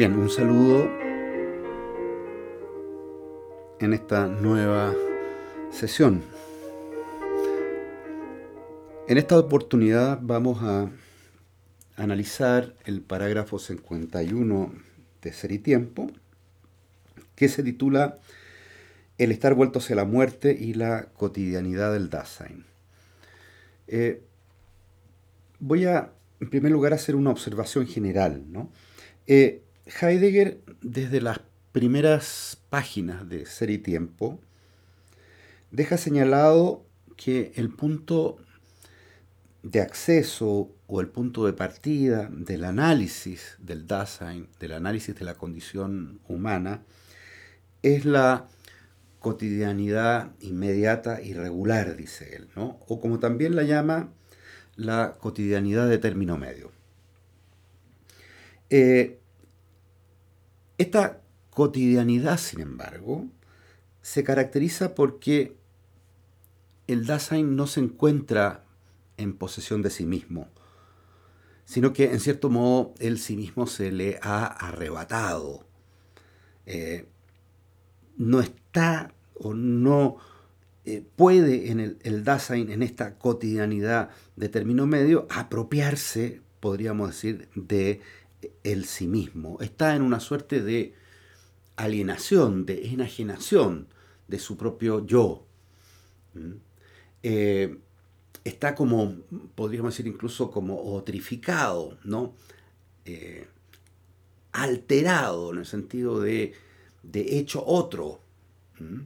Bien, un saludo en esta nueva sesión. En esta oportunidad vamos a analizar el parágrafo 51 de Ser Tiempo, que se titula El estar vuelto hacia la muerte y la cotidianidad del Dasein. Eh, voy a, en primer lugar, hacer una observación general. ¿no? Eh, Heidegger, desde las primeras páginas de Ser y Tiempo, deja señalado que el punto de acceso o el punto de partida del análisis del Dasein, del análisis de la condición humana, es la cotidianidad inmediata y regular, dice él, ¿no? o como también la llama, la cotidianidad de término medio. Eh, esta cotidianidad, sin embargo, se caracteriza porque el Dasein no se encuentra en posesión de sí mismo, sino que en cierto modo el sí mismo se le ha arrebatado. Eh, no está o no eh, puede en el, el, Dasein, en esta cotidianidad de término medio, apropiarse, podríamos decir, de el sí mismo. Está en una suerte de alienación, de enajenación de su propio yo. ¿Mm? Eh, está como, podríamos decir incluso como otrificado, ¿no? Eh, alterado en el sentido de, de hecho otro. ¿Mm?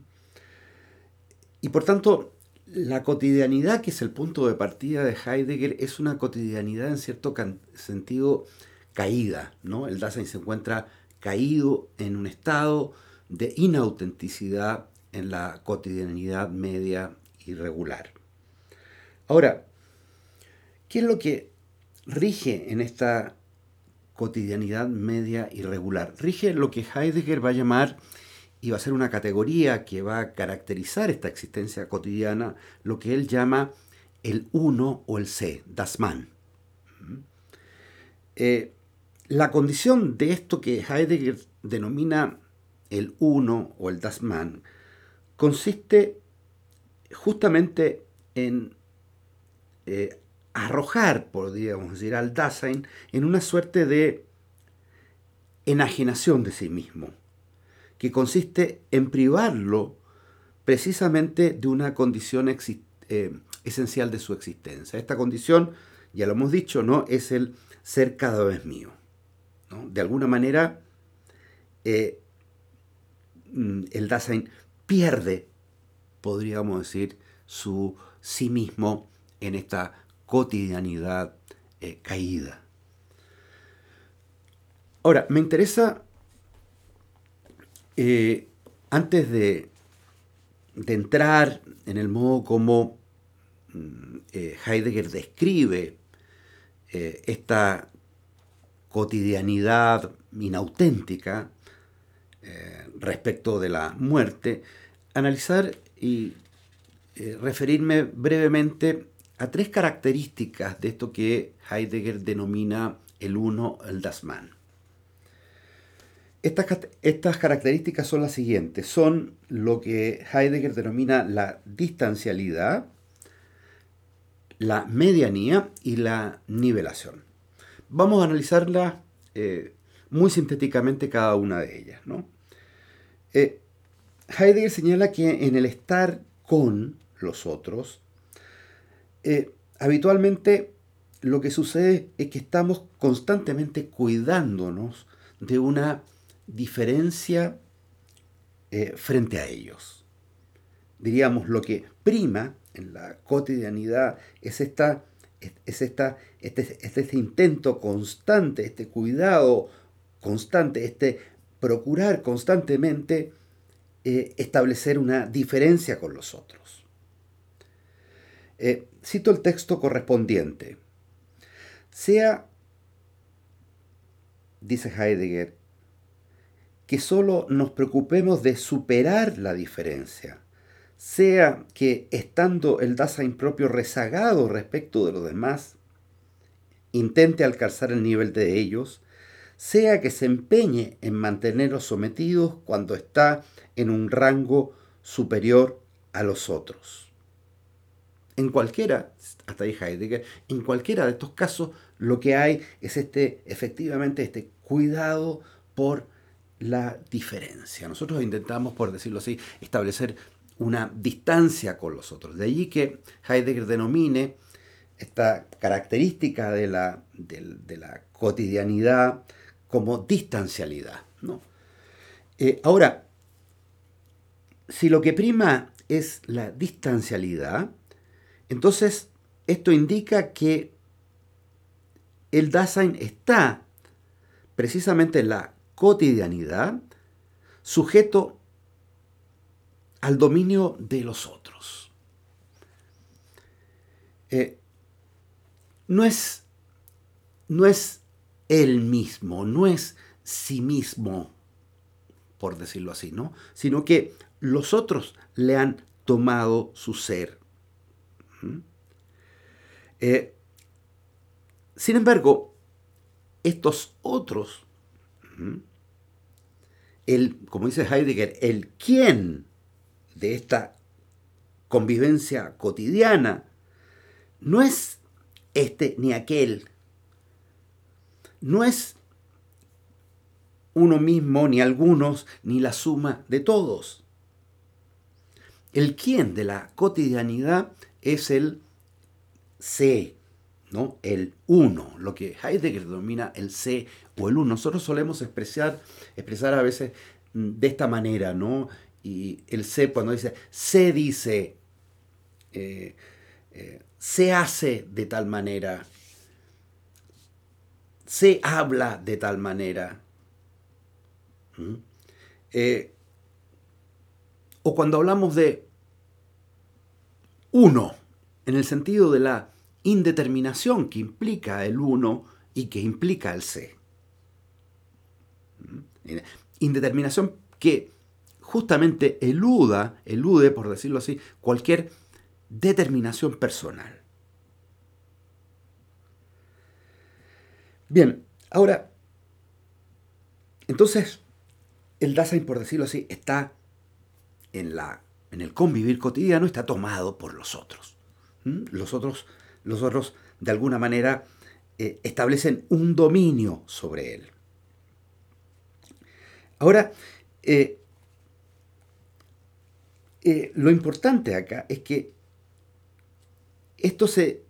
Y por tanto, la cotidianidad, que es el punto de partida de Heidegger, es una cotidianidad en cierto sentido caída, ¿no? El Dasein se encuentra caído en un estado de inautenticidad en la cotidianidad media y regular. Ahora, ¿qué es lo que rige en esta cotidianidad media y regular? Rige lo que Heidegger va a llamar, y va a ser una categoría que va a caracterizar esta existencia cotidiana, lo que él llama el uno o el C, das Man. ¿Mm? Eh, la condición de esto que Heidegger denomina el uno o el das Man consiste justamente en eh, arrojar, podríamos decir, al Dasein en una suerte de enajenación de sí mismo, que consiste en privarlo precisamente de una condición eh, esencial de su existencia. Esta condición, ya lo hemos dicho, ¿no? es el ser cada vez mío. De alguna manera, eh, mm, el Dasein pierde, podríamos decir, su sí mismo en esta cotidianidad eh, caída. Ahora, me interesa, eh, antes de, de, entrar en el modo como mm, Heidegger describe esta cotidianidad inauténtica eh, respecto de la muerte, analizar y eh, referirme brevemente a tres características de esto que Heidegger denomina el uno, el das. Estas, estas, características son las siguientes, son lo que Heidegger denomina la distancialidad, la medianía y la nivelación. Vamos a analizarla eh, muy sintéticamente cada una de ellas. ¿no? Eh, Heidegger señala que en el estar con los otros, eh, habitualmente lo que sucede es que estamos constantemente cuidándonos de una diferencia frente a ellos. Diríamos, lo que prima en la cotidianidad es esta es esta, este, este, intento constante, este cuidado constante, este procurar constantemente eh, establecer una diferencia con los otros. Eh, cito el texto correspondiente. Sea, dice Heidegger, que solo nos preocupemos de superar la diferencia sea que estando el Dasein propio rezagado respecto de los demás, intente alcanzar el nivel de ellos, sea que se empeñe en mantenerlos sometidos cuando está en un rango superior a los otros. En cualquiera, hasta ahí Heidegger, en cualquiera de estos casos lo que hay es este, efectivamente, este cuidado por la diferencia. Nosotros intentamos, por decirlo así, establecer una distancia con los otros. De allí que Heidegger denomine esta característica de la, de, la cotidianidad como distancialidad. ¿no? Eh, ahora, si lo que prima es la distancialidad, entonces esto indica que el Dasein está precisamente en la cotidianidad sujeto al dominio de los otros. Eh, no, es, no es él mismo, no es sí mismo, por decirlo así, ¿no? Sino que los otros le han tomado su ser. ¿Mm? Eh, sin embargo, estos otros, ¿Mm? el, como dice Heidegger, el quién de esta convivencia cotidiana no es este ni aquel, no es uno mismo, ni algunos, ni la suma de todos. El quién de la cotidianidad es el sé, ¿no? el uno, lo que Heidegger denomina el sé o el uno. Nosotros solemos expresar, expresar a veces mm, de esta manera, ¿no? Y el se cuando dice se dice, eh, eh, se hace de tal manera, se habla de tal manera. Eh, o cuando hablamos de uno, en el sentido de la indeterminación que implica el uno y que implica el se. Indeterminación que justamente eluda, elude, por decirlo así, cualquier determinación personal. Bien, ahora, entonces, el Dasein, por decirlo así, está en, la, en el convivir cotidiano, está tomado por los otros. Los otros, los otros de alguna manera, eh, establecen un dominio sobre él. Ahora, eh, eh, lo importante acá es que esto se,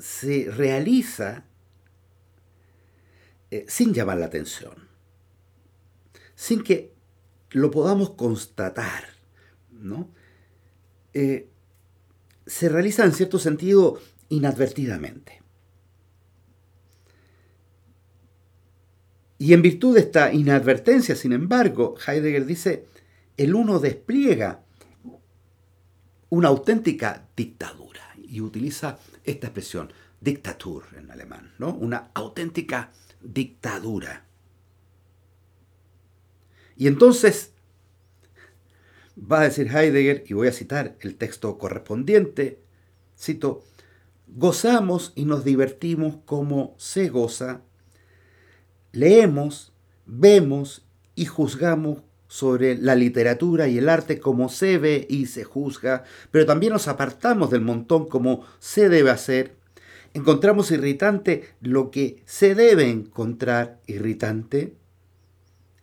se realiza eh, sin llamar la atención, sin que lo podamos constatar, ¿no? Eh, se realiza en cierto sentido inadvertidamente. Y en virtud de esta inadvertencia, sin embargo, Heidegger dice, el uno despliega una auténtica dictadura y utiliza esta expresión, dictatur en alemán, ¿no? Una auténtica dictadura. Y entonces va a decir Heidegger, y voy a citar el texto correspondiente, cito, gozamos y nos divertimos como se goza, leemos, vemos y juzgamos sobre la literatura y el arte como se ve y se juzga, pero también nos apartamos del montón como se debe hacer. Encontramos irritante lo que se debe encontrar irritante.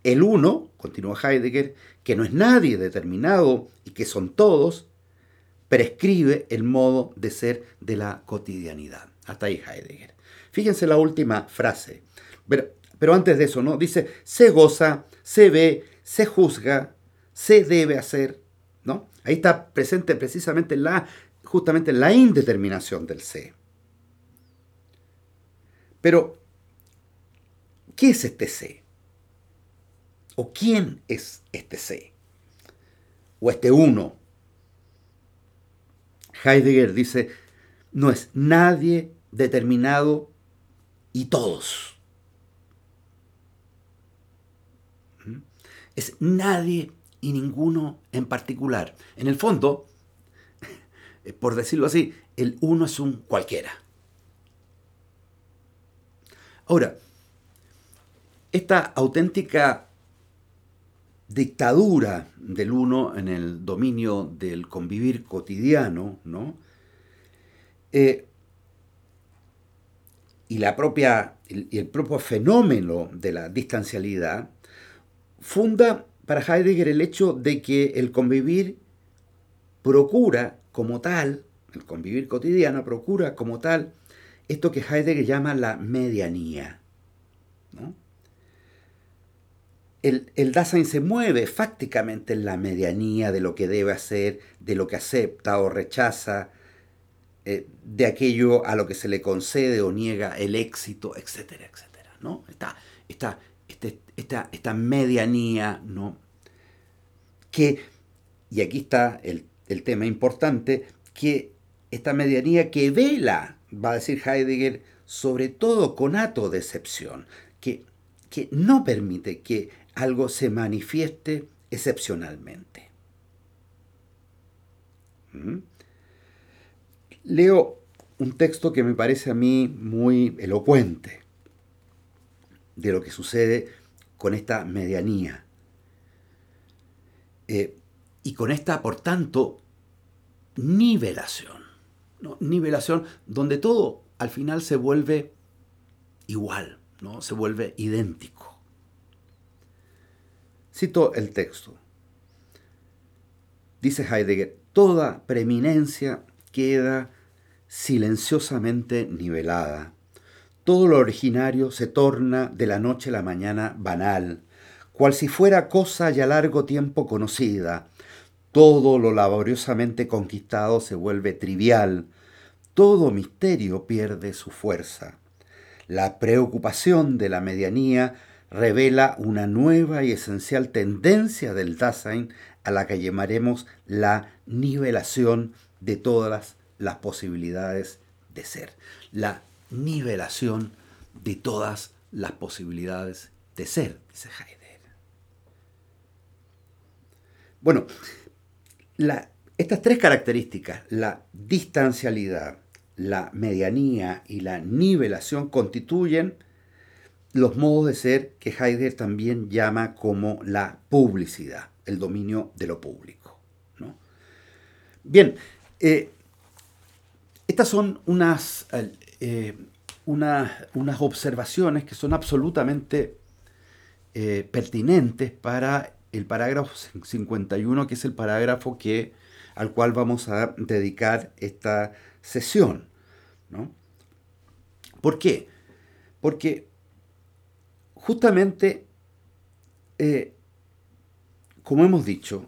El uno, continúa Heidegger, que no es nadie determinado y que son todos, prescribe el modo de ser de la cotidianidad. Hasta ahí Heidegger. Fíjense la última frase. Pero, pero antes de eso, ¿no? Dice, se goza, se ve, se juzga, se debe hacer, ¿no? Ahí está presente precisamente la, justamente la indeterminación del se. Pero, ¿qué es este se? ¿O quién es este se? ¿O este uno? Heidegger dice, no es nadie determinado y todos. Es nadie y ninguno en particular. En el fondo, por decirlo así, el uno es un cualquiera. Ahora, esta auténtica dictadura del uno en el dominio del convivir cotidiano, ¿no? Eh, y la propia y el propio fenómeno de la distancialidad funda para Heidegger el hecho de que el convivir procura como tal, el convivir cotidiano procura como tal esto que Heidegger llama la medianía. El, Dasein se mueve fácticamente en la medianía de lo que debe hacer, de lo que acepta o rechaza, eh, de aquello a lo que se le concede o niega el éxito, etcétera, etcétera. ¿no? Está, está, este, esta, esta medianía, ¿no? que, y aquí está el, el tema importante, que esta medianía que vela, va a decir Heidegger, sobre todo con ato de excepción, que, que no permite que algo se manifieste excepcionalmente. ¿Mm? Leo un texto que me parece a mí muy elocuente de lo que sucede con esta medianía. Eh, y con esta, por tanto, nivelación. Nivelación donde todo al final se vuelve igual, ¿no? se vuelve idéntico. Cito el texto. Dice Heidegger, toda preeminencia queda silenciosamente nivelada. Todo lo originario se torna de la noche a la mañana banal, cual si fuera cosa ya largo tiempo conocida, todo lo laboriosamente conquistado se vuelve trivial, todo misterio pierde su fuerza. La preocupación de la medianía revela una nueva y esencial tendencia del Dasein a la que llamaremos la nivelación de todas las posibilidades de ser. La nivelación de todas las posibilidades de ser, dice Heidegger. Bueno, estas tres características, la distancialidad, la medianía y la nivelación, constituyen los modos de ser que Heidegger también llama como la publicidad, el dominio de lo público. Bien, eh, estas son unas, eh, unas, observaciones que son absolutamente eh, pertinentes para el parágrafo 51, que es el parágrafo que, al cual vamos a dedicar esta sesión. ¿no? ¿Por qué? Porque justamente, eh, como hemos dicho,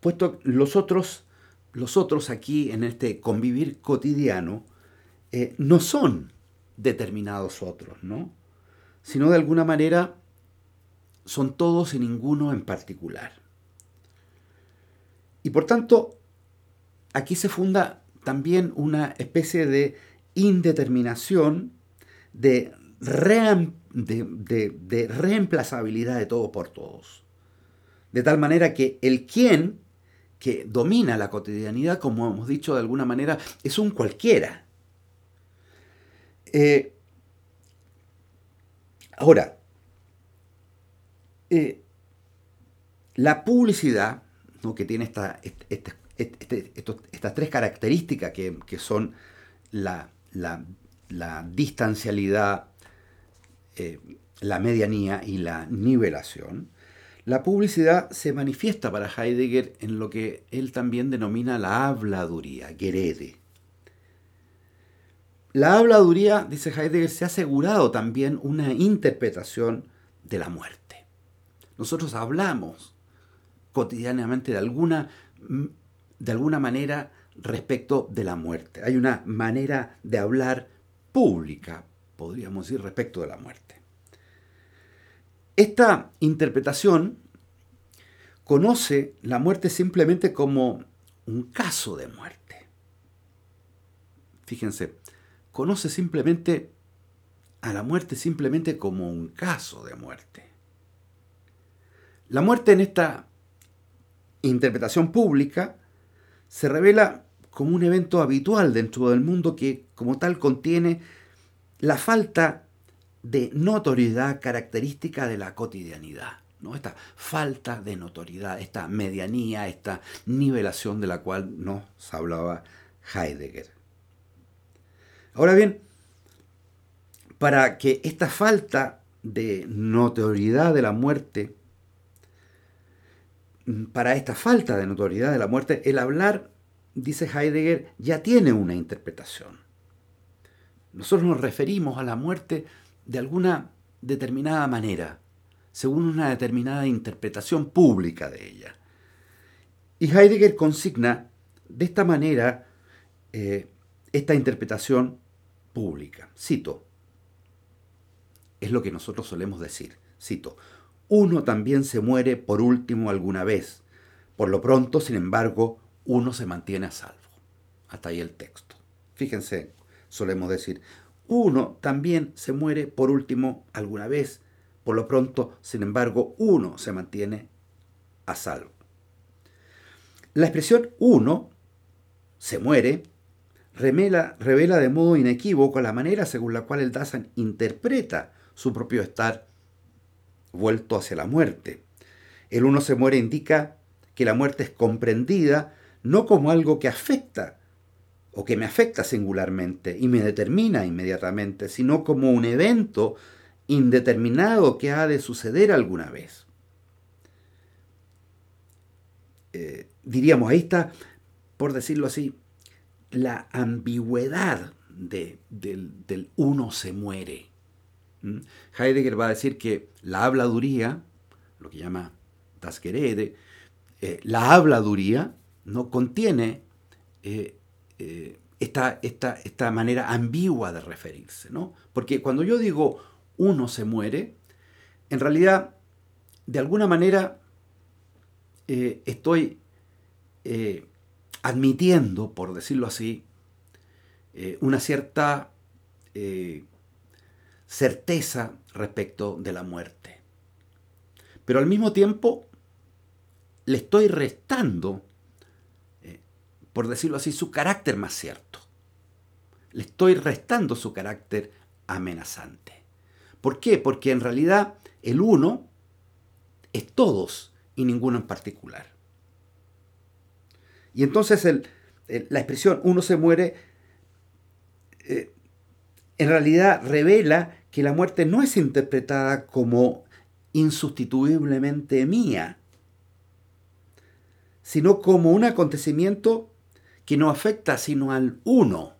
puesto los otros, los otros aquí en este convivir cotidiano, eh, no son determinados otros, ¿no? Sino de alguna manera son todos y ninguno en particular. Y por tanto, aquí se funda también una especie de indeterminación, de, de, reemplazabilidad de todo por todos. De tal manera que el quién que domina la cotidianidad, como hemos dicho de alguna manera, es un cualquiera. Eh, ahora, eh, la publicidad, que tiene este, este, estas tres características que, son la, distancialidad, eh, la medianía y la nivelación, la publicidad se manifiesta para Heidegger en lo que él también denomina la habladuría, Gerede. La habladuría, dice Heidegger, se ha asegurado también una interpretación de la muerte. Nosotros hablamos cotidianamente de alguna, de alguna manera respecto de la muerte. Hay una manera de hablar pública, podríamos decir, respecto de la muerte. Esta interpretación conoce la muerte simplemente como un caso de muerte. Fíjense, conoce simplemente a la muerte simplemente como un caso de muerte. La muerte en esta interpretación pública se revela como un evento habitual dentro del mundo que como tal contiene la falta de notoriedad característica de la cotidianidad. ¿no? Esta falta de notoriedad, esta medianía, esta nivelación de la cual nos hablaba Heidegger. Ahora bien, para que esta falta de notoriedad de la muerte, para esta falta de notoriedad de la muerte, el hablar, dice Heidegger, ya tiene una interpretación. Nosotros nos referimos a la muerte de alguna determinada manera, según una determinada interpretación pública de ella. Y Heidegger consigna de esta manera eh, esta interpretación pública. Cito, es lo que nosotros solemos decir, cito, uno también se muere por último alguna vez, por lo pronto, sin embargo, uno se mantiene a salvo. Hasta ahí el texto. Fíjense, solemos decir, uno también se muere por último alguna vez, por lo pronto, sin embargo, uno se mantiene a salvo. La expresión uno se muere revela, revela de modo inequívoco la manera según la cual el Dasein interpreta su propio estar vuelto hacia la muerte. El uno se muere indica que la muerte es comprendida no como algo que afecta o que me afecta singularmente y me determina inmediatamente, sino como un evento indeterminado que ha de suceder alguna vez. Eh, diríamos, ahí está, por decirlo así, la ambigüedad de, del, uno se muere. ¿Mm? Heidegger va a decir que la habladuría, lo que llama Das Gerede, eh, la habladuría no contiene eh, eh, esta, esta, esta, manera ambigua de referirse. ¿no? Porque cuando yo digo uno se muere, en realidad, de alguna manera, estoy admitiendo, por decirlo así, eh, una cierta eh, certeza respecto de la muerte. Pero al mismo tiempo le estoy restando, eh, por decirlo así, su carácter más cierto. Le estoy restando su carácter amenazante. ¿Por qué? Porque en realidad el uno es todos y ninguno en particular. Y entonces la expresión uno se muere eh, en realidad revela que la muerte no es interpretada como insustituiblemente mía, sino como un acontecimiento que no afecta sino al uno,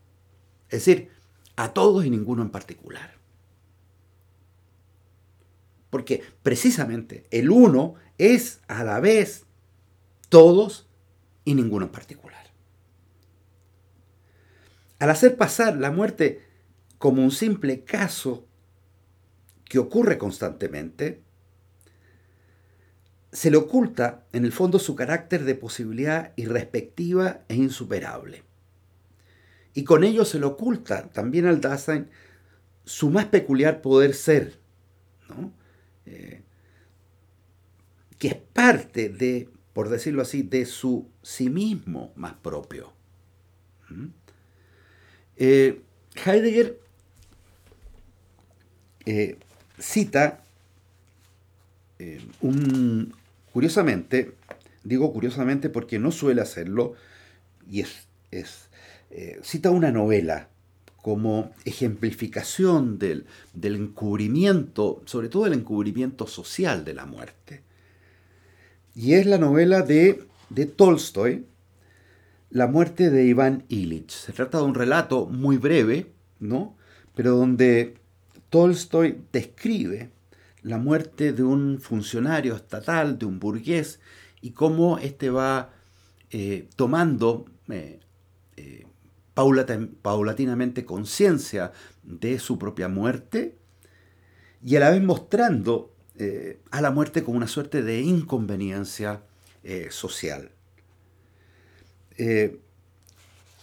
es decir, a todos y ninguno en particular. Porque precisamente el uno es a la vez todos y ninguno en particular. Al hacer pasar la muerte como un simple caso que ocurre constantemente, se le oculta en el fondo su carácter de posibilidad irrespectiva e insuperable. Y con ello se le oculta también al Dasein su más peculiar poder ser, eh, que es parte de por decirlo así, de su sí mismo más propio. ¿Mm? Eh, Heidegger eh, cita eh, un, curiosamente, digo curiosamente porque no suele hacerlo, y es, es cita una novela como ejemplificación del, del encubrimiento, sobre todo el encubrimiento social de la muerte. Y es la novela de, de Tolstoy, La muerte de Iván Illich. Se trata de un relato muy breve, ¿no? Pero donde Tolstoy describe la muerte de un funcionario estatal, de un burgués, y cómo éste va eh, tomando eh, eh, paulatinamente conciencia de su propia muerte y a la vez mostrando eh, a la muerte como una suerte de inconveniencia eh, social. Eh,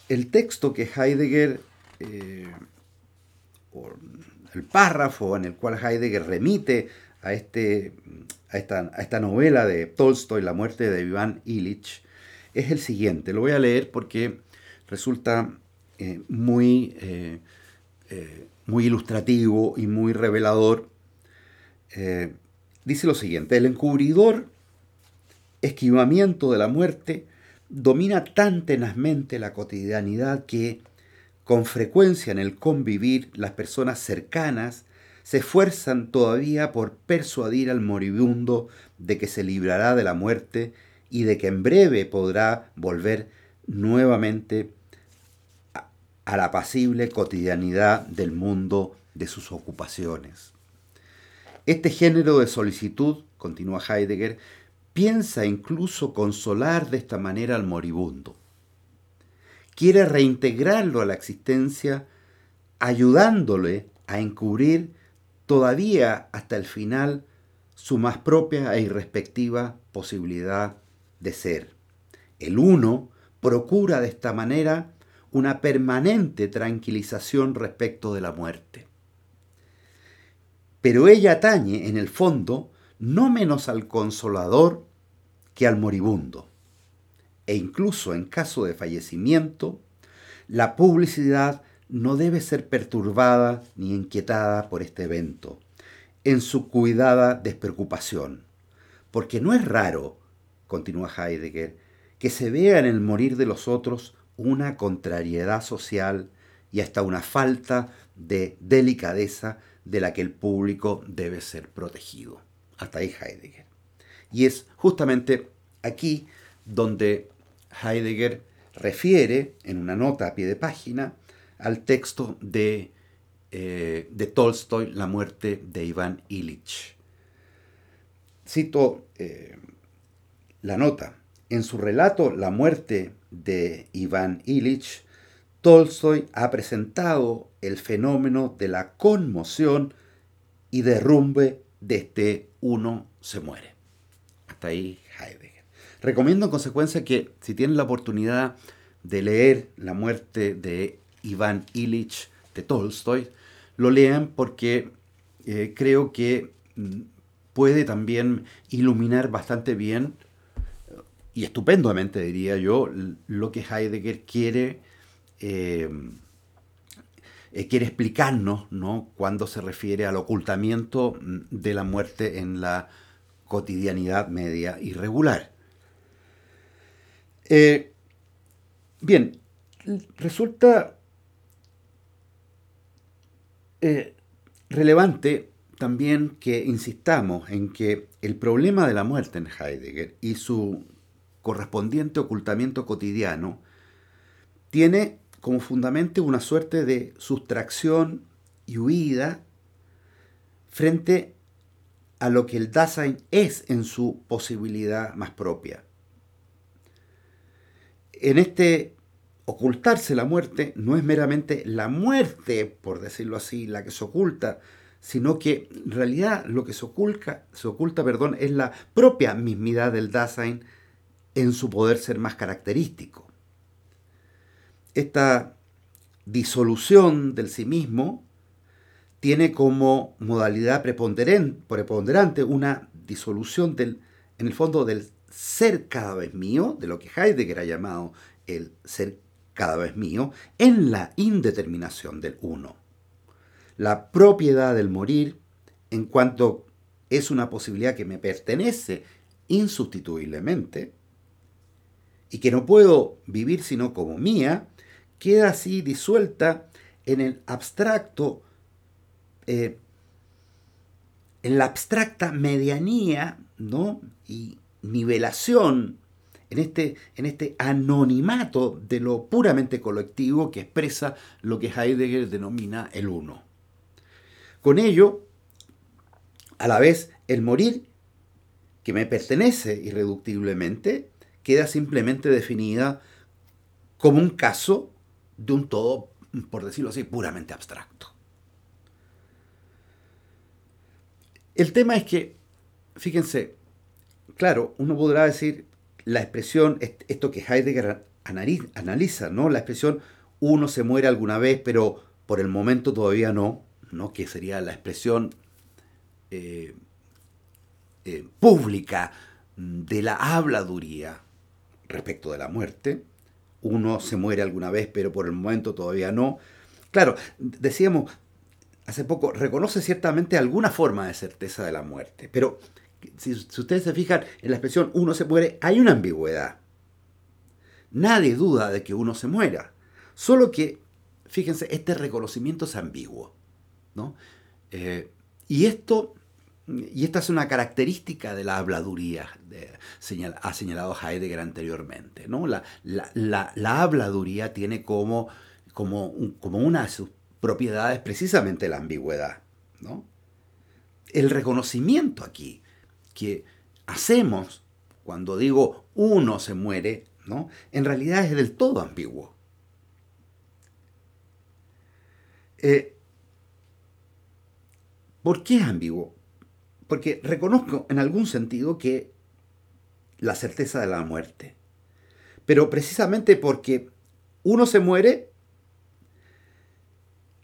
el texto que Heidegger, el párrafo en el cual Heidegger remite a, este, a esta novela de Tolstoy, La muerte de Iván Illich, es el siguiente. Lo voy a leer porque resulta muy, muy ilustrativo y muy revelador. Eh, dice lo siguiente, el encubridor esquivamiento de la muerte domina tan tenazmente la cotidianidad que, con frecuencia en el convivir, las personas cercanas se esfuerzan todavía por persuadir al moribundo de que se librará de la muerte y de que en breve podrá volver nuevamente a la pasible cotidianidad del mundo de sus ocupaciones. Este género de solicitud, continúa Heidegger, piensa incluso consolar de esta manera al moribundo. Quiere reintegrarlo a la existencia ayudándole a encubrir todavía hasta el final su más propia e irrespectiva posibilidad de ser. El uno procura de esta manera una permanente tranquilización respecto de la muerte. Pero ella atañe, en el fondo, no menos al consolador que al moribundo. E incluso en caso de fallecimiento, la publicidad no debe ser perturbada ni inquietada por este evento, en su cuidada despreocupación, porque no es raro, continúa Heidegger, que se vea en el morir de los otros una contrariedad social y hasta una falta de delicadeza de la que el público debe ser protegido. Hasta ahí Heidegger. Y es justamente aquí donde Heidegger refiere en una nota a pie de página al texto de, eh, de Tolstoy, La muerte de Iván Illich. Cito eh, la nota. En su relato La muerte de Iván Illich, Tolstoy ha presentado el fenómeno de la conmoción y derrumbe de este uno se muere. Hasta ahí Heidegger. Recomiendo en consecuencia que si tienen la oportunidad de leer La muerte de Iván Illich de Tolstoy, lo lean porque eh, creo que mm, puede también iluminar bastante bien y estupendamente, diría yo, lo que Heidegger quiere, eh, eh, quiere explicarnos ¿no? cuando se refiere al ocultamiento de la muerte en la cotidianidad media y regular. Eh, bien, resulta relevante también que insistamos en que el problema de la muerte en Heidegger y su correspondiente ocultamiento cotidiano, tiene como fundamento una suerte de sustracción y huida frente a lo que el Dasein es en su posibilidad más propia. En este ocultarse la muerte no es meramente la muerte, por decirlo así, la que se oculta, sino que en realidad lo que se oculta, se oculta perdón, es la propia mismidad del Dasein en su poder ser más característico. Esta disolución del sí mismo tiene como modalidad preponderante una disolución del, en el fondo del ser cada vez mío, de lo que Heidegger ha llamado el ser cada vez mío, en la indeterminación del uno. La propiedad del morir, en cuanto es una posibilidad que me pertenece insustituiblemente, y que no puedo vivir sino como mía, queda así disuelta en el abstracto, eh, en la abstracta medianía ¿no? y nivelación, en este, en este anonimato de lo puramente colectivo que expresa lo que Heidegger denomina el uno. Con ello, a la vez, el morir, que me pertenece irreductiblemente, queda simplemente definida como un caso de un todo, por decirlo así, puramente abstracto. El tema es que, fíjense, claro, uno podrá decir la expresión, esto que Heidegger analiza, ¿no? La expresión uno se muere alguna vez, pero por el momento todavía no, ¿no? Que sería la expresión eh, eh, pública de la habladuría respecto de la muerte. Uno se muere alguna vez, pero por el momento todavía no. Claro, decíamos, hace poco, reconoce ciertamente alguna forma de certeza de la muerte, pero si, ustedes se fijan en la expresión uno se muere, hay una ambigüedad. Nadie duda de que uno se muera, solo que, fíjense, este reconocimiento es ambiguo. ¿no? Eh, y esto y esta es una característica de la habladuría, de, ha señalado Heidegger anteriormente. ¿no? La, la, habladuría tiene como, como, como, una de sus propiedades precisamente la ambigüedad. ¿no? El reconocimiento aquí que hacemos cuando digo uno se muere, ¿no? en realidad es del todo ambiguo. Eh, ¿Por qué es ambiguo? Porque reconozco en algún sentido que la certeza de la muerte. Pero precisamente porque uno se muere,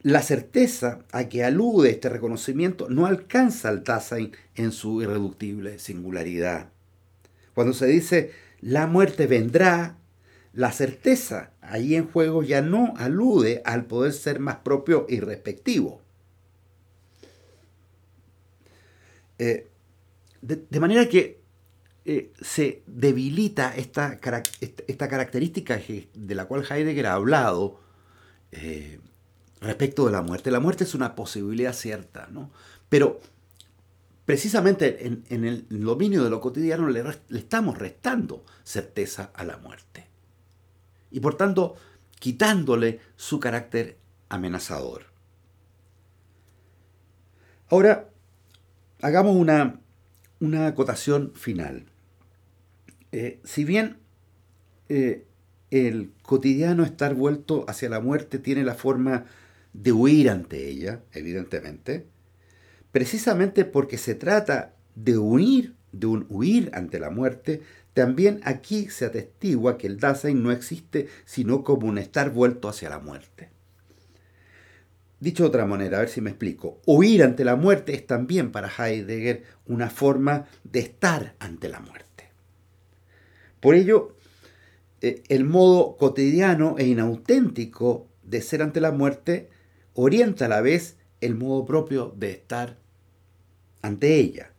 la certeza a que alude este reconocimiento no alcanza al Dasein en su irreductible singularidad. Cuando se dice la muerte vendrá, la certeza ahí en juego ya no alude al poder ser más propio y respectivo. Eh, de, manera que eh, se debilita esta, esta, característica de la cual Heidegger ha hablado eh, respecto de la muerte. La muerte es una posibilidad cierta, ¿no? Pero precisamente en, el dominio de lo cotidiano le, le estamos restando certeza a la muerte. Y por tanto, quitándole su carácter amenazador. Ahora, hagamos una, acotación final. Eh, si bien eh, el cotidiano estar vuelto hacia la muerte tiene la forma de huir ante ella, evidentemente, precisamente porque se trata de huir, de un huir ante la muerte, también aquí se atestigua que el Dasein no existe sino como un estar vuelto hacia la muerte. Dicho de otra manera, a ver si me explico, huir ante la muerte es también para Heidegger una forma de estar ante la muerte. Por ello, eh, el modo cotidiano e inauténtico de ser ante la muerte orienta a la vez el modo propio de estar ante ella.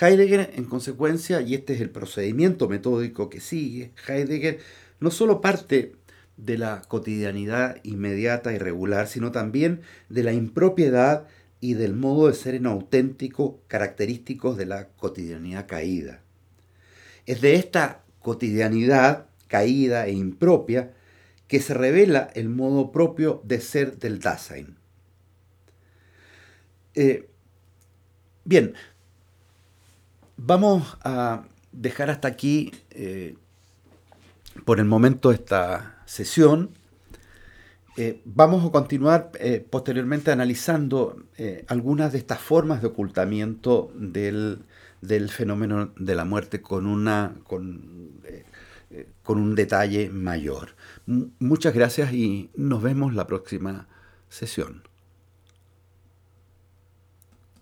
Heidegger, en consecuencia, y este es el procedimiento metódico que sigue, Heidegger no solo parte de la cotidianidad inmediata y regular, sino también de la impropiedad y del modo de ser inauténtico característicos de la cotidianidad caída. Es de esta cotidianidad caída e impropia que se revela el modo propio de ser del Dasein. Eh, bien, vamos a dejar hasta aquí eh, por el momento esta sesión. Eh, vamos a continuar eh, posteriormente analizando eh, algunas de estas formas de ocultamiento del, fenómeno de la muerte con, una, con, con un detalle mayor. muchas gracias y nos vemos la próxima sesión.